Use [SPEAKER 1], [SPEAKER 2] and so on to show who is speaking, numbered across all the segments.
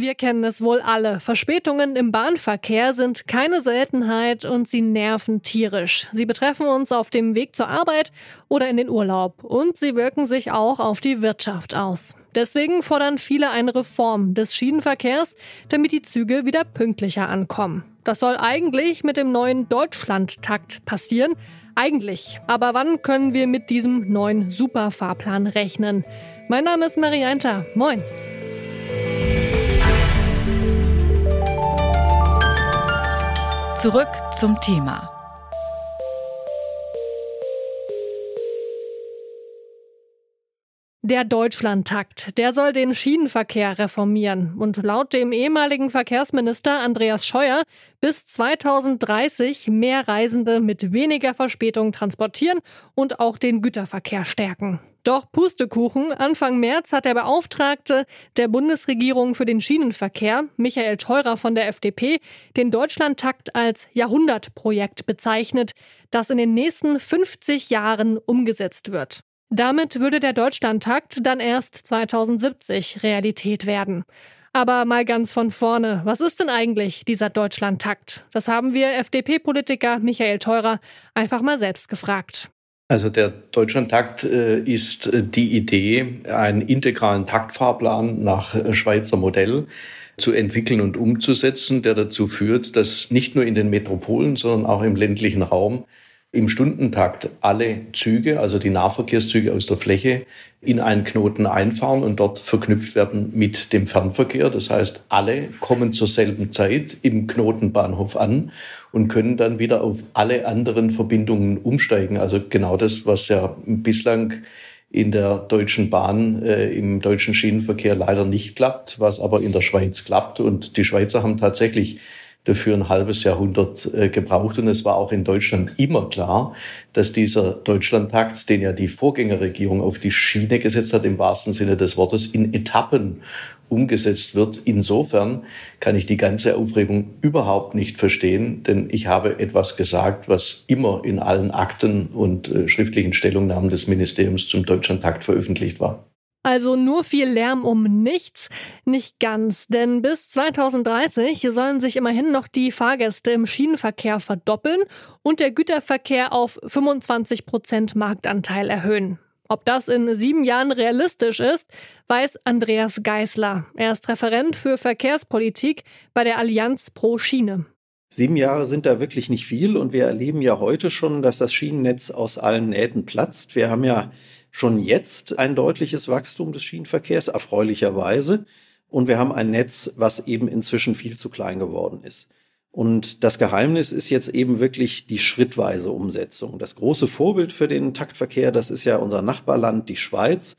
[SPEAKER 1] Wir kennen es wohl alle. Verspätungen im Bahnverkehr sind keine Seltenheit und sie nerven tierisch. Sie betreffen uns auf dem Weg zur Arbeit oder in den Urlaub und sie wirken sich auch auf die Wirtschaft aus. Deswegen fordern viele eine Reform des Schienenverkehrs, damit die Züge wieder pünktlicher ankommen. Das soll eigentlich mit dem neuen Deutschlandtakt passieren. Eigentlich. Aber wann können wir mit diesem neuen Superfahrplan rechnen? Mein Name ist Marianta. Moin.
[SPEAKER 2] Zurück zum Thema.
[SPEAKER 1] Der Deutschlandtakt, der soll den Schienenverkehr reformieren und laut dem ehemaligen Verkehrsminister Andreas Scheuer bis 2030 mehr Reisende mit weniger Verspätung transportieren und auch den Güterverkehr stärken. Doch Pustekuchen, Anfang März hat der Beauftragte der Bundesregierung für den Schienenverkehr, Michael Theurer von der FDP, den Deutschlandtakt als Jahrhundertprojekt bezeichnet, das in den nächsten 50 Jahren umgesetzt wird. Damit würde der Deutschlandtakt dann erst 2070 Realität werden. Aber mal ganz von vorne, was ist denn eigentlich dieser Deutschlandtakt? Das haben wir FDP-Politiker Michael Theurer einfach mal selbst gefragt.
[SPEAKER 3] Also der Deutschlandtakt äh, ist die Idee, einen integralen Taktfahrplan nach äh, Schweizer Modell zu entwickeln und umzusetzen, der dazu führt, dass nicht nur in den Metropolen, sondern auch im ländlichen Raum im Stundentakt alle Züge, also die Nahverkehrszüge aus der Fläche, in einen Knoten einfahren und dort verknüpft werden mit dem Fernverkehr. Das heißt, alle kommen zur selben Zeit im Knotenbahnhof an und können dann wieder auf alle anderen Verbindungen umsteigen. Also genau das, was ja bislang in der Deutschen Bahn, äh, im deutschen Schienenverkehr leider nicht klappt, was aber in der Schweiz klappt. Und die Schweizer haben tatsächlich dafür ein halbes Jahrhundert äh, gebraucht. Und es war auch in Deutschland immer klar, dass dieser Deutschlandtakt, den ja die Vorgängerregierung auf die Schiene gesetzt hat, im wahrsten Sinne des Wortes, in Etappen umgesetzt wird. Insofern kann ich die ganze Aufregung überhaupt nicht verstehen, denn ich habe etwas gesagt, was immer in allen Akten und äh, schriftlichen Stellungnahmen des Ministeriums zum Deutschlandtakt veröffentlicht war.
[SPEAKER 1] Also nur viel Lärm um nichts? Nicht ganz, denn bis 2030 sollen sich immerhin noch die Fahrgäste im Schienenverkehr verdoppeln und der Güterverkehr auf 25 Prozent Marktanteil erhöhen. Ob das in sieben Jahren realistisch ist, weiß Andreas Geißler. Er ist Referent für Verkehrspolitik bei der Allianz Pro Schiene.
[SPEAKER 4] Sieben Jahre sind da wirklich nicht viel und wir erleben ja heute schon, dass das Schienennetz aus allen Nähten platzt. Wir haben ja schon jetzt ein deutliches Wachstum des Schienenverkehrs, erfreulicherweise. Und wir haben ein Netz, was eben inzwischen viel zu klein geworden ist. Und das Geheimnis ist jetzt eben wirklich die schrittweise Umsetzung. Das große Vorbild für den Taktverkehr, das ist ja unser Nachbarland, die Schweiz.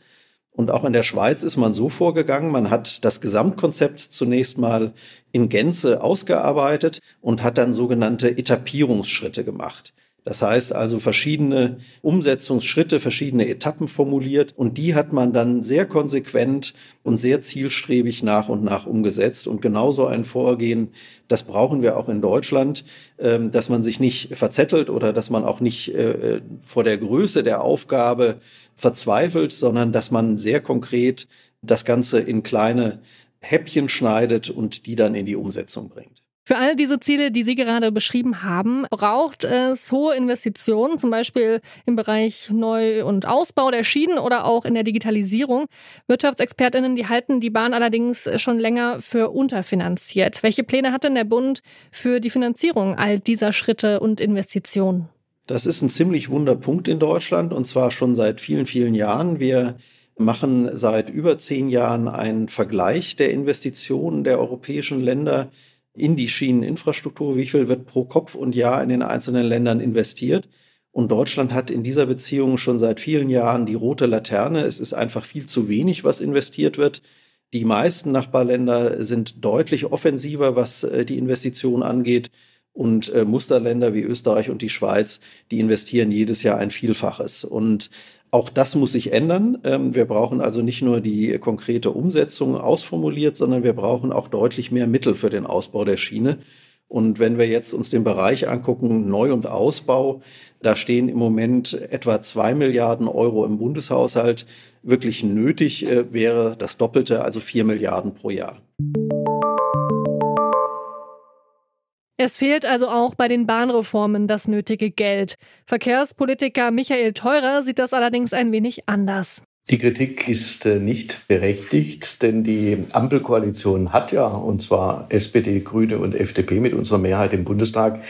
[SPEAKER 4] Und auch in der Schweiz ist man so vorgegangen, man hat das Gesamtkonzept zunächst mal in Gänze ausgearbeitet und hat dann sogenannte Etappierungsschritte gemacht. Das heißt also verschiedene Umsetzungsschritte, verschiedene Etappen formuliert und die hat man dann sehr konsequent und sehr zielstrebig nach und nach umgesetzt. Und genauso ein Vorgehen, das brauchen wir auch in Deutschland, ähm, dass man sich nicht verzettelt oder dass man auch nicht äh, vor der Größe der Aufgabe verzweifelt, sondern dass man sehr konkret das Ganze in kleine Häppchen schneidet und die dann in die Umsetzung bringt.
[SPEAKER 1] Für all diese Ziele, die Sie gerade beschrieben haben, braucht es hohe Investitionen, zum Beispiel im Bereich Neu- und Ausbau der Schienen oder auch in der Digitalisierung. Wirtschaftsexpertinnen, die halten die Bahn allerdings schon länger für unterfinanziert. Welche Pläne hat denn der Bund für die Finanzierung all dieser Schritte und Investitionen?
[SPEAKER 4] Das ist ein ziemlich wunder Punkt in Deutschland und zwar schon seit vielen, vielen Jahren. Wir machen seit über zehn Jahren einen Vergleich der Investitionen der europäischen Länder in die Schieneninfrastruktur, wie viel wird pro Kopf und Jahr in den einzelnen Ländern investiert. Und Deutschland hat in dieser Beziehung schon seit vielen Jahren die rote Laterne. Es ist einfach viel zu wenig, was investiert wird. Die meisten Nachbarländer sind deutlich offensiver, was äh, die Investition angeht. Und äh, Musterländer wie Österreich und die Schweiz, die investieren jedes Jahr ein Vielfaches. Und auch das muss sich ändern. Ähm, wir brauchen also nicht nur die konkrete Umsetzung ausformuliert, sondern wir brauchen auch deutlich mehr Mittel für den Ausbau der Schiene. Und wenn wir jetzt uns den Bereich angucken, Neu- und Ausbau, da stehen im Moment etwa zwei Milliarden Euro im Bundeshaushalt. Wirklich nötig äh, wäre das Doppelte, also vier Milliarden pro Jahr.
[SPEAKER 1] Es fehlt also auch bei den Bahnreformen das nötige Geld. Verkehrspolitiker Michael Theurer sieht das allerdings ein wenig anders.
[SPEAKER 3] Die Kritik ist äh, nicht berechtigt, denn die Ampelkoalition hat ja, und zwar SPD, Grüne und FDP mit unserer Mehrheit im Bundestag,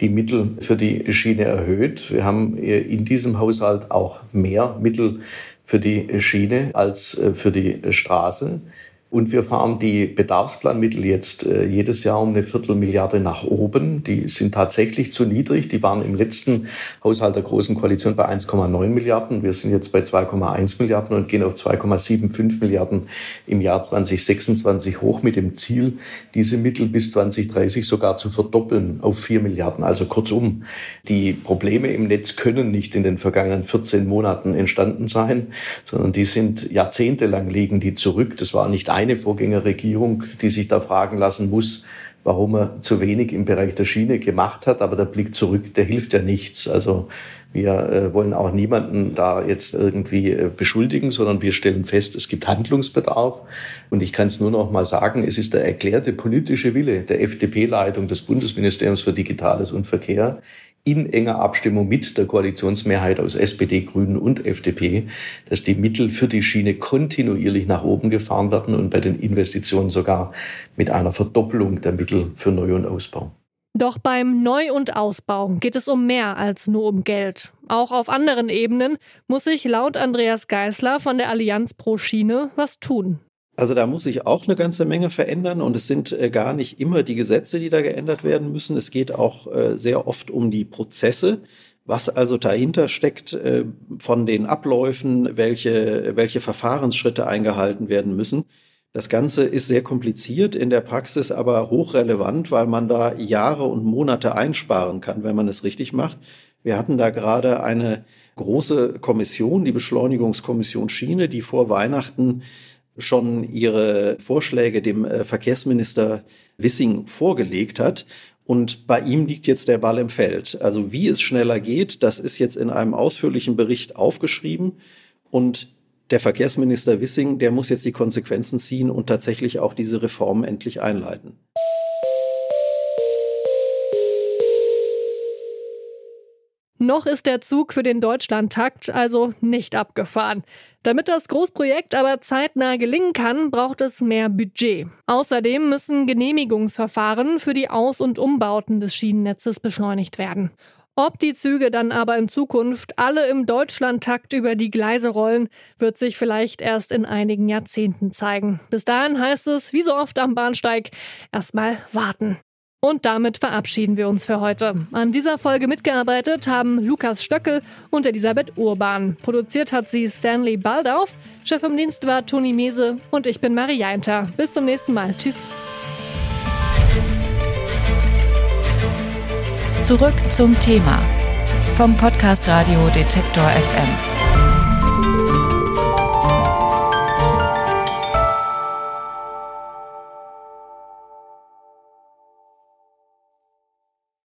[SPEAKER 3] die Mittel für die Schiene erhöht. Wir haben äh, in diesem Haushalt auch mehr Mittel für die Schiene als äh, für die Straße. Und wir fahren die Bedarfsplanmittel jetzt äh, jedes Jahr um eine Viertelmilliarde nach oben. Die sind tatsächlich zu niedrig. Die waren im letzten Haushalt der Großen Koalition bei 1,9 Milliarden. Wir sind jetzt bei 2,1 Milliarden und gehen auf 2,75 Milliarden im Jahr 2026 hoch mit dem Ziel, diese Mittel bis 2030 sogar zu verdoppeln auf 4 Milliarden. Also kurzum, die Probleme im Netz können nicht in den vergangenen 14 Monaten entstanden sein, sondern die sind jahrzehntelang liegen die zurück. Das war nicht eine Vorgängerregierung, die sich da fragen lassen muss, warum er zu wenig im Bereich der Schiene gemacht hat. Aber der Blick zurück, der hilft ja nichts. Also wir äh, wollen auch niemanden da jetzt irgendwie äh, beschuldigen, sondern wir stellen fest, es gibt Handlungsbedarf. Und ich kann es nur noch mal sagen, es ist der erklärte politische Wille der FDP-Leitung des Bundesministeriums für Digitales und Verkehr, in enger Abstimmung mit der Koalitionsmehrheit aus SPD, Grünen und FDP, dass die Mittel für die Schiene kontinuierlich nach oben gefahren werden und bei den Investitionen sogar mit einer Verdoppelung der Mittel für Neu- und Ausbau.
[SPEAKER 1] Doch beim Neu- und Ausbau geht es um mehr als nur um Geld. Auch auf anderen Ebenen muss sich laut Andreas Geisler von der Allianz pro Schiene was tun.
[SPEAKER 4] Also da muss sich auch eine ganze Menge verändern und es sind äh, gar nicht immer die Gesetze, die da geändert werden müssen. Es geht auch äh, sehr oft um die Prozesse, was also dahinter steckt äh, von den Abläufen, welche, welche Verfahrensschritte eingehalten werden müssen. Das Ganze ist sehr kompliziert, in der Praxis aber hochrelevant, weil man da Jahre und Monate einsparen kann, wenn man es richtig macht. Wir hatten da gerade eine große Kommission, die Beschleunigungskommission Schiene, die vor Weihnachten schon ihre Vorschläge dem äh, Verkehrsminister Wissing vorgelegt hat. Und bei ihm liegt jetzt der Ball im Feld. Also wie es schneller geht, das ist jetzt in einem ausführlichen Bericht aufgeschrieben. Und der Verkehrsminister Wissing, der muss jetzt die Konsequenzen ziehen und tatsächlich auch diese Reform endlich einleiten.
[SPEAKER 1] Noch ist der Zug für den Deutschlandtakt also nicht abgefahren. Damit das Großprojekt aber zeitnah gelingen kann, braucht es mehr Budget. Außerdem müssen Genehmigungsverfahren für die Aus- und Umbauten des Schienennetzes beschleunigt werden. Ob die Züge dann aber in Zukunft alle im Deutschlandtakt über die Gleise rollen, wird sich vielleicht erst in einigen Jahrzehnten zeigen. Bis dahin heißt es, wie so oft am Bahnsteig, erstmal warten. Und damit verabschieden wir uns für heute. An dieser Folge mitgearbeitet haben Lukas Stöckel und Elisabeth Urban. Produziert hat sie Stanley Baldauf. Chef im Dienst war Toni Mese und ich bin Marie Jainter. Bis zum nächsten Mal. Tschüss.
[SPEAKER 2] Zurück zum Thema vom Podcast Radio Detektor FM.